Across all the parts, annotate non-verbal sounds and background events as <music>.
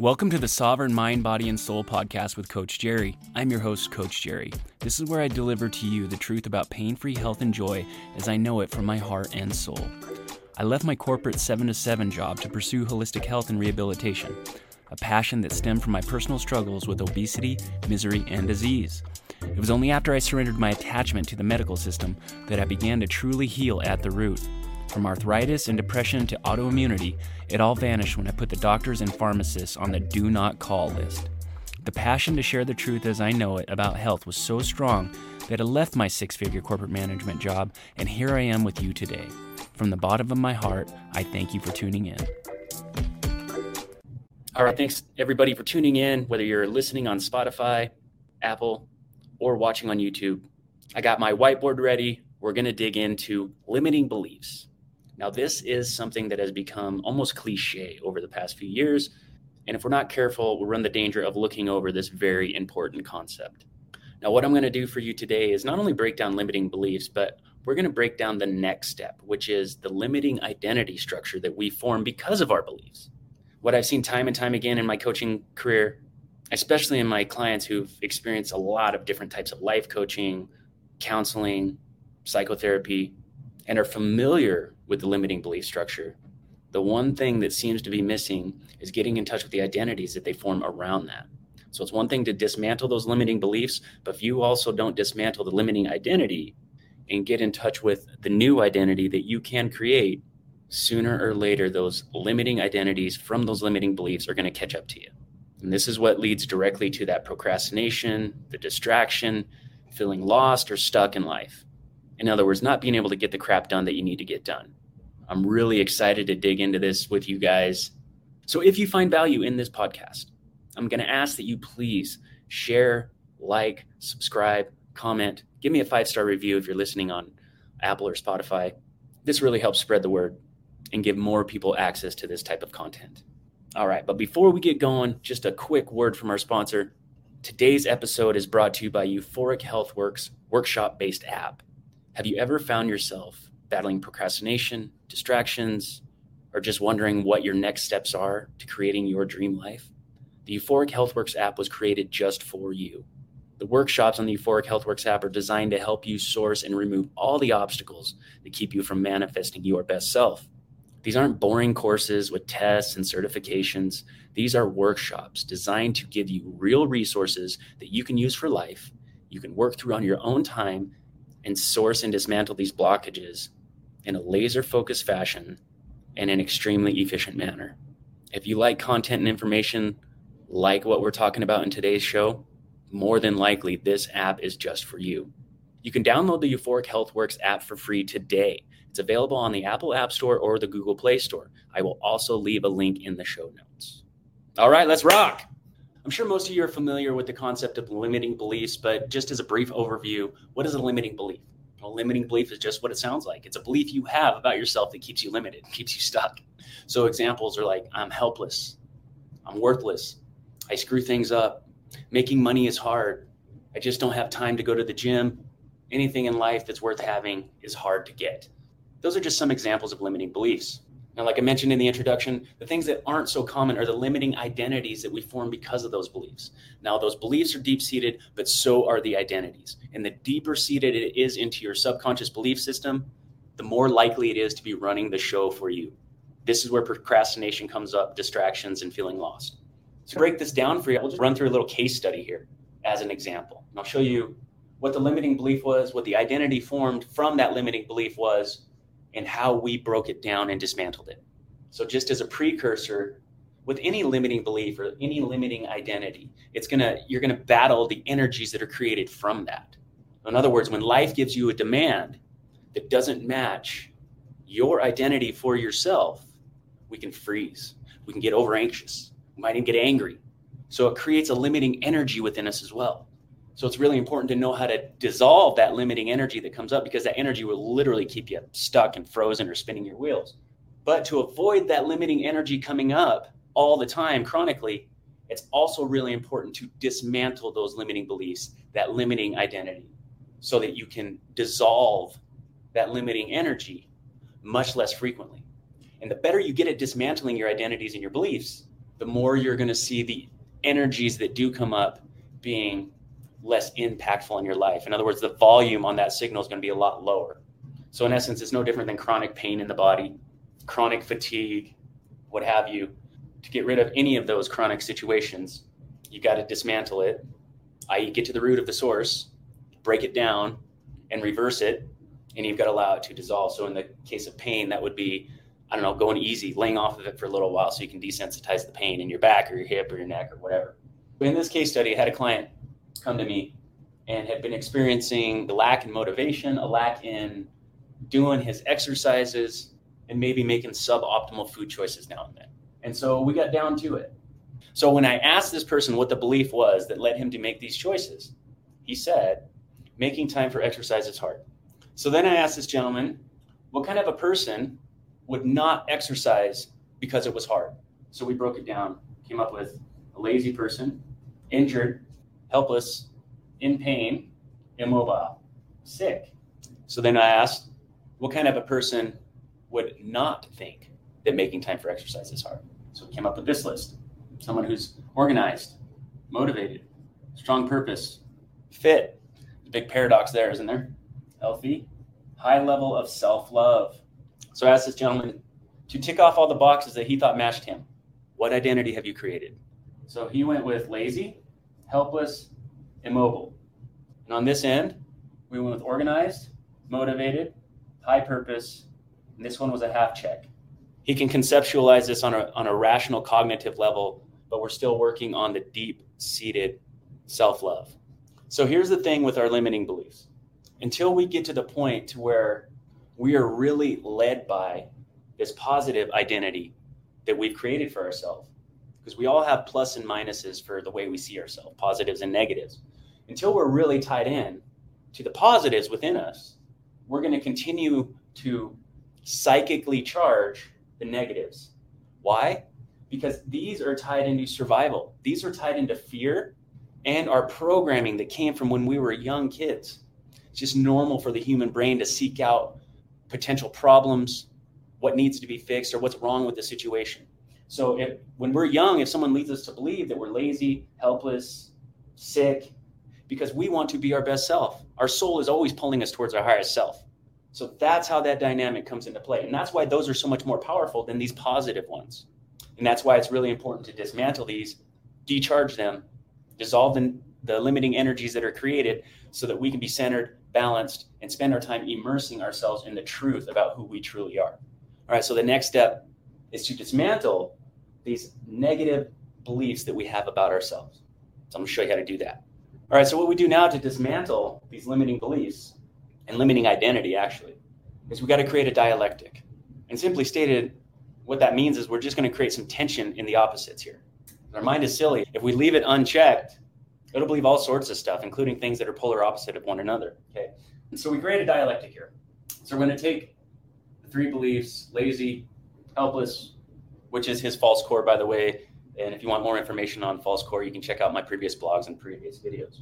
Welcome to the Sovereign Mind, Body, and Soul podcast with Coach Jerry. I'm your host, Coach Jerry. This is where I deliver to you the truth about pain free health and joy as I know it from my heart and soul. I left my corporate 7 to 7 job to pursue holistic health and rehabilitation, a passion that stemmed from my personal struggles with obesity, misery, and disease. It was only after I surrendered my attachment to the medical system that I began to truly heal at the root. From arthritis and depression to autoimmunity, it all vanished when I put the doctors and pharmacists on the do not call list. The passion to share the truth as I know it about health was so strong that I left my six figure corporate management job, and here I am with you today. From the bottom of my heart, I thank you for tuning in. All right, thanks everybody for tuning in, whether you're listening on Spotify, Apple, or watching on YouTube. I got my whiteboard ready. We're going to dig into limiting beliefs. Now, this is something that has become almost cliche over the past few years. And if we're not careful, we'll run the danger of looking over this very important concept. Now, what I'm going to do for you today is not only break down limiting beliefs, but we're going to break down the next step, which is the limiting identity structure that we form because of our beliefs. What I've seen time and time again in my coaching career, especially in my clients who've experienced a lot of different types of life coaching, counseling, psychotherapy, and are familiar with the limiting belief structure, the one thing that seems to be missing is getting in touch with the identities that they form around that. So it's one thing to dismantle those limiting beliefs, but if you also don't dismantle the limiting identity and get in touch with the new identity that you can create, sooner or later, those limiting identities from those limiting beliefs are going to catch up to you. And this is what leads directly to that procrastination, the distraction, feeling lost or stuck in life. In other words, not being able to get the crap done that you need to get done. I'm really excited to dig into this with you guys. So if you find value in this podcast, I'm going to ask that you please share, like, subscribe, comment, give me a five star review if you're listening on Apple or Spotify. This really helps spread the word and give more people access to this type of content. All right, but before we get going, just a quick word from our sponsor. Today's episode is brought to you by Euphoric HealthWorks workshop based app. Have you ever found yourself battling procrastination, distractions, or just wondering what your next steps are to creating your dream life? The Euphoric HealthWorks app was created just for you. The workshops on the Euphoric HealthWorks app are designed to help you source and remove all the obstacles that keep you from manifesting your best self. These aren't boring courses with tests and certifications. These are workshops designed to give you real resources that you can use for life, you can work through on your own time, and source and dismantle these blockages in a laser focused fashion in an extremely efficient manner. If you like content and information like what we're talking about in today's show, more than likely this app is just for you. You can download the Euphoric HealthWorks app for free today. It's available on the Apple App Store or the Google Play Store. I will also leave a link in the show notes. All right, let's rock. I'm sure most of you are familiar with the concept of limiting beliefs, but just as a brief overview, what is a limiting belief? A limiting belief is just what it sounds like. It's a belief you have about yourself that keeps you limited, <laughs> keeps you stuck. So examples are like, I'm helpless, I'm worthless, I screw things up, making money is hard, I just don't have time to go to the gym. Anything in life that's worth having is hard to get. Those are just some examples of limiting beliefs. Now, like I mentioned in the introduction, the things that aren't so common are the limiting identities that we form because of those beliefs. Now, those beliefs are deep seated, but so are the identities. And the deeper seated it is into your subconscious belief system, the more likely it is to be running the show for you. This is where procrastination comes up, distractions, and feeling lost. To break this down for you, I'll just run through a little case study here as an example. And I'll show you what the limiting belief was, what the identity formed from that limiting belief was, and how we broke it down and dismantled it. So, just as a precursor, with any limiting belief or any limiting identity, it's gonna you're gonna battle the energies that are created from that. In other words, when life gives you a demand that doesn't match your identity for yourself, we can freeze. We can get over anxious. We might even get angry. So it creates a limiting energy within us as well. So it's really important to know how to dissolve that limiting energy that comes up because that energy will literally keep you stuck and frozen or spinning your wheels. But to avoid that limiting energy coming up all the time chronically, it's also really important to dismantle those limiting beliefs, that limiting identity, so that you can dissolve that limiting energy much less frequently. And the better you get at dismantling your identities and your beliefs, the more you're going to see the energies that do come up being less impactful in your life. In other words, the volume on that signal is going to be a lot lower. So, in essence, it's no different than chronic pain in the body, chronic fatigue, what have you. To get rid of any of those chronic situations, you got to dismantle it, i.e., get to the root of the source, break it down, and reverse it. And you've got to allow it to dissolve. So, in the case of pain, that would be I don't know, going easy, laying off of it for a little while so you can desensitize the pain in your back or your hip or your neck or whatever. In this case study, I had a client come to me and had been experiencing the lack in motivation, a lack in doing his exercises, and maybe making suboptimal food choices now and then. And so we got down to it. So when I asked this person what the belief was that led him to make these choices, he said, making time for exercise is hard. So then I asked this gentleman, what kind of a person would not exercise because it was hard. So we broke it down, came up with a lazy person, injured, helpless, in pain, immobile, sick. So then I asked, what kind of a person would not think that making time for exercise is hard? So we came up with this list someone who's organized, motivated, strong purpose, fit. big paradox there, isn't there? Healthy, high level of self love, so I asked this gentleman to tick off all the boxes that he thought matched him. What identity have you created? So he went with lazy, helpless, immobile. And on this end, we went with organized, motivated, high purpose, and this one was a half check. He can conceptualize this on a, on a rational cognitive level, but we're still working on the deep seated self love. So here's the thing with our limiting beliefs. Until we get to the point to where we are really led by this positive identity that we've created for ourselves. Because we all have plus and minuses for the way we see ourselves, positives and negatives. Until we're really tied in to the positives within us, we're going to continue to psychically charge the negatives. Why? Because these are tied into survival, these are tied into fear and our programming that came from when we were young kids. It's just normal for the human brain to seek out potential problems, what needs to be fixed, or what's wrong with the situation. So if when we're young, if someone leads us to believe that we're lazy, helpless, sick, because we want to be our best self, our soul is always pulling us towards our highest self. So that's how that dynamic comes into play. And that's why those are so much more powerful than these positive ones. And that's why it's really important to dismantle these, decharge them, dissolve the, the limiting energies that are created so that we can be centered balanced, and spend our time immersing ourselves in the truth about who we truly are. All right, so the next step is to dismantle these negative beliefs that we have about ourselves. So I'm going to show you how to do that. All right, so what we do now to dismantle these limiting beliefs and limiting identity actually is we got to create a dialectic. And simply stated, what that means is we're just going to create some tension in the opposites here. Our mind is silly. If we leave it unchecked, It'll believe all sorts of stuff, including things that are polar opposite of one another. Okay. And so we create a dialectic here. So we're going to take the three beliefs lazy, helpless, which is his false core, by the way. And if you want more information on false core, you can check out my previous blogs and previous videos.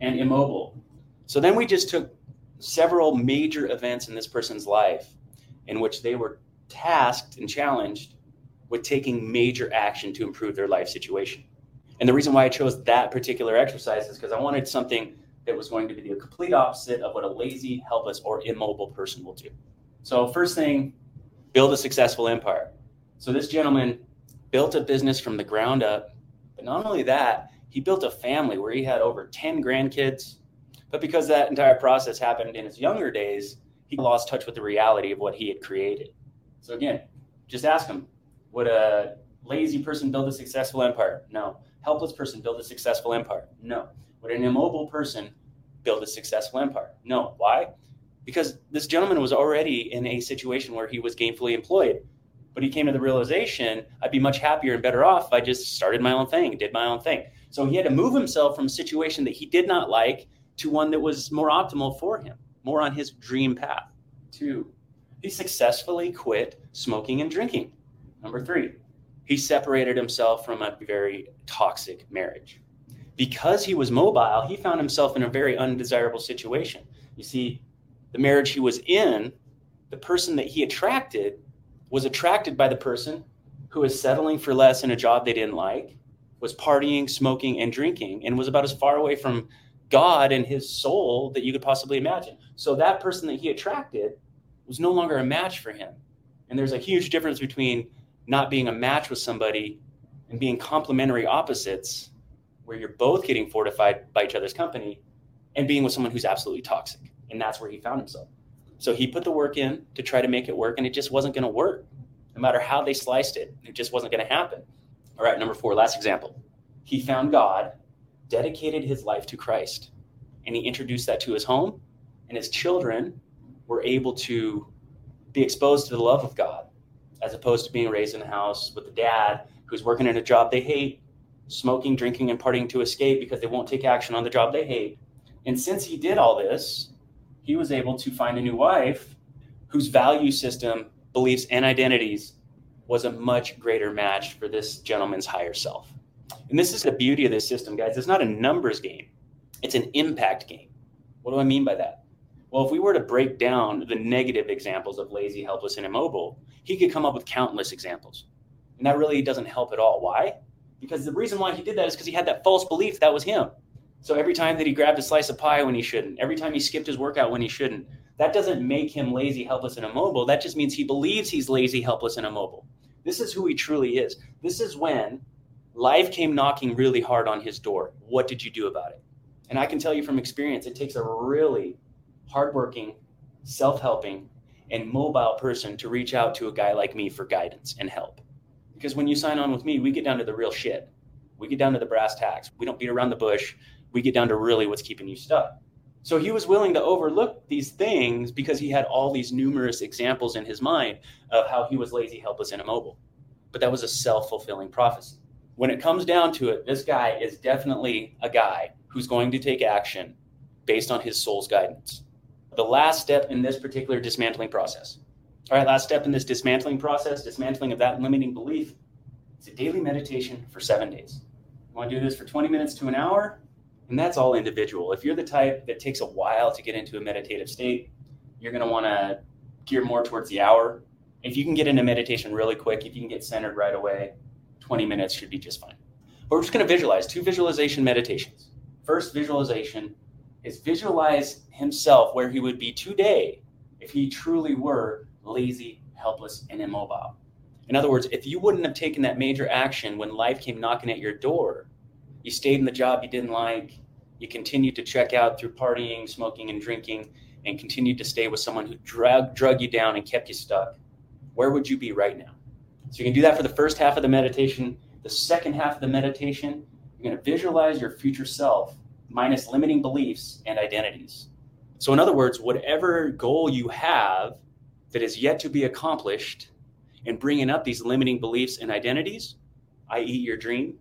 And immobile. So then we just took several major events in this person's life in which they were tasked and challenged with taking major action to improve their life situation. And the reason why I chose that particular exercise is because I wanted something that was going to be the complete opposite of what a lazy, helpless, or immobile person will do. So, first thing, build a successful empire. So, this gentleman built a business from the ground up. But not only that, he built a family where he had over 10 grandkids. But because that entire process happened in his younger days, he lost touch with the reality of what he had created. So, again, just ask him would a lazy person build a successful empire? No helpless person build a successful empire? No. Would an immobile person build a successful empire? No. Why? Because this gentleman was already in a situation where he was gainfully employed. But he came to the realization I'd be much happier and better off if I just started my own thing, did my own thing. So he had to move himself from a situation that he did not like to one that was more optimal for him, more on his dream path. Two, he successfully quit smoking and drinking. Number three, he separated himself from a very toxic marriage. Because he was mobile, he found himself in a very undesirable situation. You see, the marriage he was in, the person that he attracted was attracted by the person who was settling for less in a job they didn't like, was partying, smoking, and drinking, and was about as far away from God and his soul that you could possibly imagine. So that person that he attracted was no longer a match for him. And there's a huge difference between not being a match with somebody and being complementary opposites, where you're both getting fortified by each other's company, and being with someone who's absolutely toxic. And that's where he found himself. So he put the work in to try to make it work, and it just wasn't going to work. No matter how they sliced it, it just wasn't going to happen. All right, number four, last example. He found God, dedicated his life to Christ, and he introduced that to his home, and his children were able to be exposed to the love of God as opposed to being raised in a house with a dad who's working in a job they hate, smoking, drinking, and partying to escape because they won't take action on the job they hate. And since he did all this, he was able to find a new wife whose value system, beliefs, and identities was a much greater match for this gentleman's higher self. And this is the beauty of this system, guys. It's not a numbers game, it's an impact game. What do I mean by that? Well, if we were to break down the negative examples of lazy, helpless, and immobile, he could come up with countless examples. And that really doesn't help at all. Why? Because the reason why he did that is because he had that false belief that was him. So every time that he grabbed a slice of pie when he shouldn't, every time he skipped his workout when he shouldn't, that doesn't make him lazy, helpless, and immobile. That just means he believes he's lazy, helpless, and immobile. This is who he truly is. This is when life came knocking really hard on his door. What did you do about it? And I can tell you from experience, it takes a really hardworking, self helping, and mobile person to reach out to a guy like me for guidance and help. Because when you sign on with me, we get down to the real shit. We get down to the brass tacks. We don't beat around the bush we get down to really what's keeping you stuck. So he was willing to overlook these things because he had all these numerous examples in his mind of how he was lazy, helpless, and immobile. But that was a self fulfilling prophecy. When it comes down to it, this guy is definitely a guy who's going to take action based on his soul's guidance. The last step in this particular dismantling process. All right, last step in this dismantling process, dismantling of that limiting belief, is a daily meditation for seven days. You want to do this for 20 minutes to an hour? And that's all individual. If you're the type that takes a while to get into a meditative state, you're going to want to gear more towards the hour. If you can get into meditation really quick, if you can get centered right away, 20 minutes should be just fine. But we're just going to visualize two visualization meditations. First visualization is visualize himself where he would be today if he truly were lazy, helpless, and immobile. In other words, if you wouldn't have taken that major action when life came knocking at your door, you stayed in the job you didn't like, you continued to check out through partying, smoking, and drinking, and continued to stay with someone who drug, drug you down and kept you stuck, where would you be right now? So you can do that for the first half of the meditation. The second half of the meditation, you're going to visualize your future self minus limiting beliefs and identities. So, in other words, whatever goal you have that is yet to be accomplished, and bringing up these limiting beliefs and identities, i.e., your dream,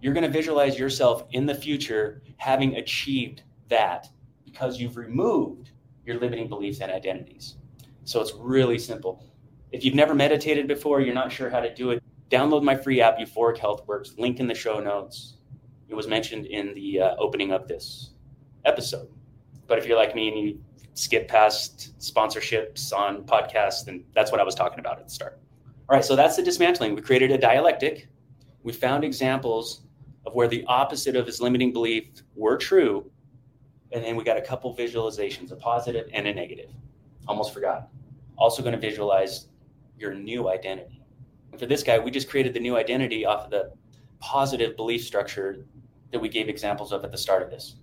you're going to visualize yourself in the future having achieved that because you've removed your limiting beliefs and identities. So it's really simple. If you've never meditated before, you're not sure how to do it, download my free app, Euphoric Health Works, link in the show notes. It was mentioned in the uh, opening of this episode. But if you're like me and you skip past sponsorships on podcasts, then that's what I was talking about at the start. All right, so that's the dismantling. We created a dialectic. We found examples of where the opposite of his limiting belief were true. And then we got a couple visualizations, a positive and a negative. Almost forgot. Also going to visualize your new identity. And for this guy, we just created the new identity off of the positive belief structure that we gave examples of at the start of this.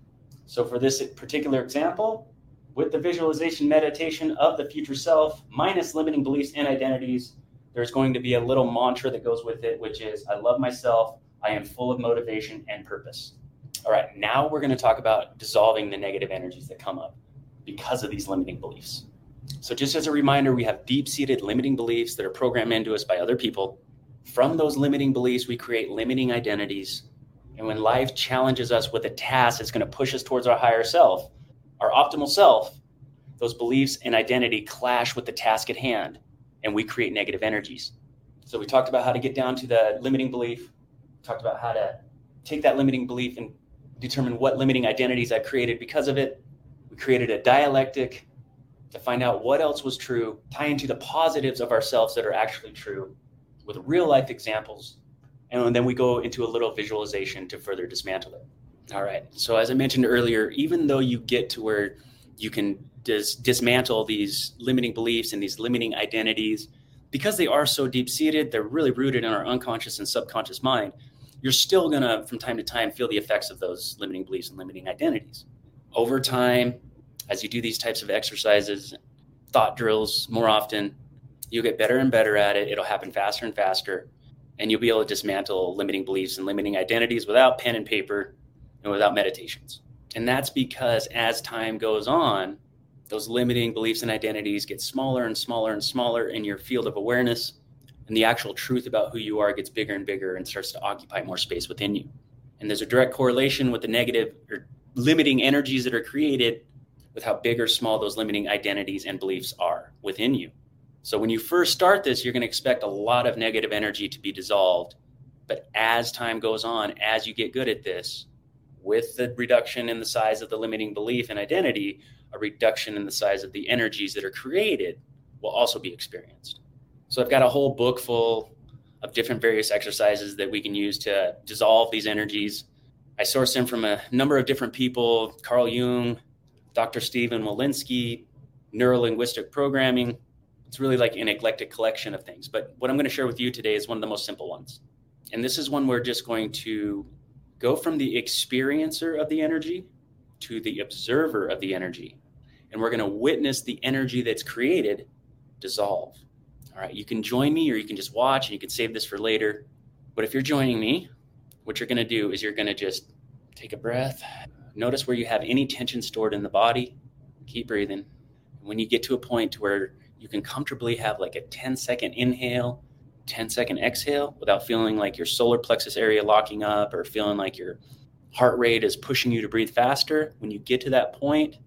So for this particular example, with the visualization meditation of the future self minus limiting beliefs and identities, there's going to be a little mantra that goes with it, which is I love myself, I am full of motivation and purpose. All right, now we're going to talk about dissolving the negative energies that come up because of these limiting beliefs. So, just as a reminder, we have deep seated limiting beliefs that are programmed into us by other people. From those limiting beliefs, we create limiting identities. And when life challenges us with a task that's going to push us towards our higher self, our optimal self, those beliefs and identity clash with the task at hand, and we create negative energies. So, we talked about how to get down to the limiting belief, talked about how to take that limiting belief and determine what limiting identities I created because of it. We created a dialectic to find out what else was true, tie into the positives of ourselves that are actually true. with real life examples. And then we go into a little visualization to further dismantle it. All right. So, as I mentioned earlier, even though you get to where you can dis- dismantle these limiting beliefs and these limiting identities, because they are so deep seated, they're really rooted in our unconscious and subconscious mind. You're still going to, from time to time, feel the effects of those limiting beliefs and limiting identities. Over time, as you do these types of exercises, thought drills more often, you'll get better and better at it. It'll happen faster and faster. And you'll be able to dismantle limiting beliefs and limiting identities without pen and paper and without meditations. And that's because as time goes on, those limiting beliefs and identities get smaller and smaller and smaller in your field of awareness. And the actual truth about who you are gets bigger and bigger and starts to occupy more space within you. And there's a direct correlation with the negative or limiting energies that are created with how big or small those limiting identities and beliefs are within you. So when you first start this, you're going to expect a lot of negative energy to be dissolved. But as time goes on, as you get good at this, with the reduction in the size of the limiting belief and identity, a reduction in the size of the energies that are created will also be experienced. So I've got a whole book full of different various exercises that we can use to dissolve these energies. I source them from a number of different people Carl Jung, Dr. Stephen Wolinsky, neurolinguistic programming. It's really like an eclectic collection of things. But what I'm going to share with you today is one of the most simple ones. And this is one we're just going to go from the experiencer of the energy to the observer of the energy. And we're going to witness the energy that's created dissolve. All right, you can join me or you can just watch and you can save this for later. But if you're joining me, what you're going to do is you're going to just take a breath. Notice where you have any tension stored in the body. Keep breathing. When you get to a point where you can comfortably have like a 10 second inhale 10 second exhale without feeling like your solar plexus area locking up or feeling like your heart rate is pushing you to breathe faster. When you get to that point,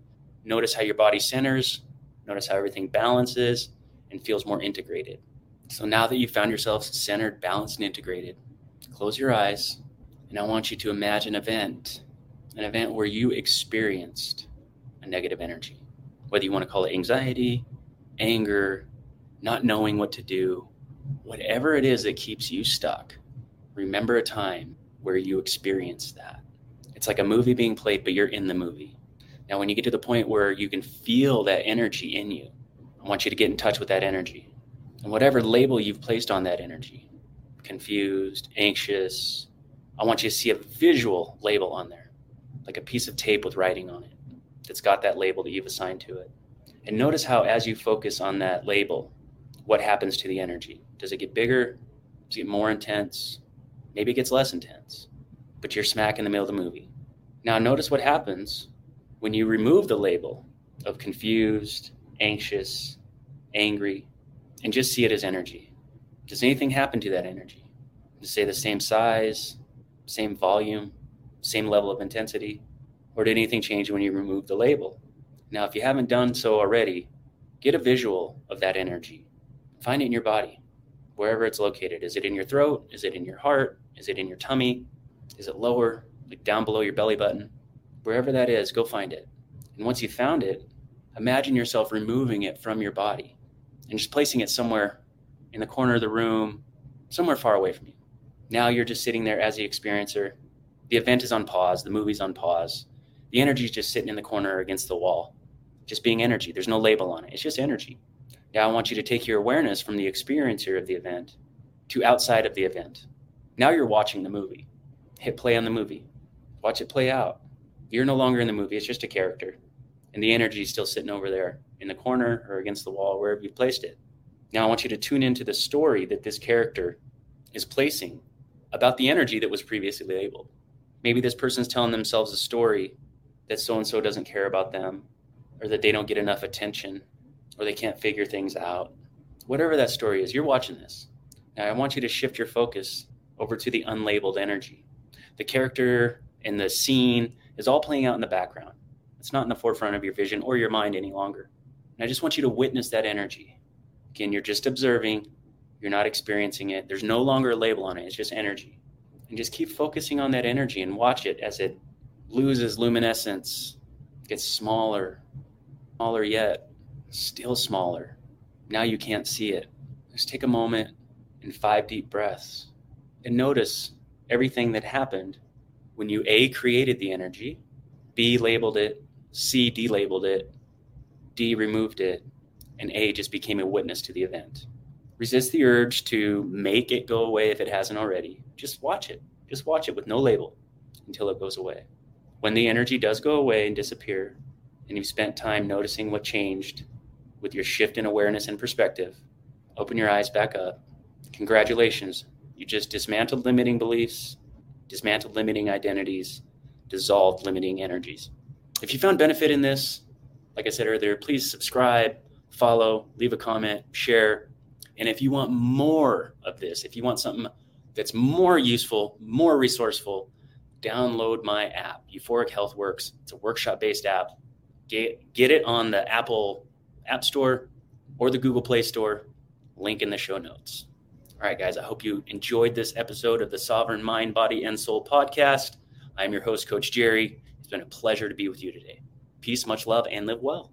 notice how your body centers, notice how everything balances and feels more integrated. So now that you've found yourself centered, balanced, and integrated, close your eyes and I want you to imagine an event, an event where you experienced a negative energy, whether you want to call it anxiety, anger, not knowing what to do, whatever it is that keeps you stuck, remember a time where you experienced that. It's like a movie being played, but you're in the movie. Now, when you get to the point where you can feel that energy in you, I want you to get in touch with that energy. And whatever label you've placed on that energy, confused, anxious, I want you to see a visual label on there, like a piece of tape with writing on it that's got that label that you've assigned to it. And notice how, as you focus on that label, what happens to the energy. Does it get bigger? Does it get more intense? Maybe it gets less intense, but you're smack in the middle of the movie. Now, notice what happens when you remove the label of confused, anxious, angry, and just see it as energy. Does anything happen to that energy? Does it stay the same size, same volume, same level of intensity? Or did anything change when you remove the label? Now, if you haven't done so already, get a visual of that energy. Find it in your body wherever it's located. Is it in your throat? Is it in your heart? Is it in your tummy? Is it lower, like down below your belly button? Wherever that is, go find it. And once you found it, imagine yourself removing it from your body and just placing it somewhere in the corner of the room, somewhere far away from you. Now you're just sitting there as the experiencer. The event is on pause, the movie's on pause. The energy is just sitting in the corner against the wall, just being energy. There's no label on it, it's just energy. Now I want you to take your awareness from the experiencer of the event to outside of the event. Now you're watching the movie. Hit play on the movie. Watch it play out. You're no longer in the movie, it's just a character. And the energy is still sitting over there in the corner or against the wall, wherever you placed it. Now I want you to tune into the story that this character is placing about the energy that was previously labeled. Maybe this person's telling themselves a story that so and so doesn't care about them or that they don't get enough attention or they can't figure things out. Whatever that story is, you're watching this. Now, I want you to shift your focus over to the unlabeled energy. The character and the scene is all playing out in the background. It's not in the forefront of your vision or your mind any longer. And I just want you to witness that energy. Again, you're just observing, you're not experiencing it. There's no longer a label on it, it's just energy. And just keep focusing on that energy and watch it as it loses luminescence, gets smaller, smaller yet, still smaller. Now you can't see it. Just take a moment, and five deep breaths and notice everything that happened when you A, created the energy, B, labeled it, C, delabeled it, D, removed it, and A, just became a witness to the event. Resist the urge to make it go away if it hasn't already. Just watch it. Just watch it with no label until it goes away. When the energy does go away and disappear, and you've spent time noticing what changed with your shift in awareness and perspective, open your eyes back up. Congratulations, you just dismantled limiting beliefs, dismantled limiting identities, dissolved limiting energies. If you found benefit in this, like I said earlier, please subscribe, follow, leave a comment, share. And if you want more of this, if you want something that's more useful, more resourceful, download my app, Euphoric Health Works. It's a workshop based app. Get, get it on the Apple App Store or the Google Play Store. Link in the show notes. All right, guys, I hope you enjoyed this episode of the Sovereign Mind, Body, and Soul podcast. I'm your host, Coach Jerry. It's been a pleasure to be with you today. Peace, much love, and live well.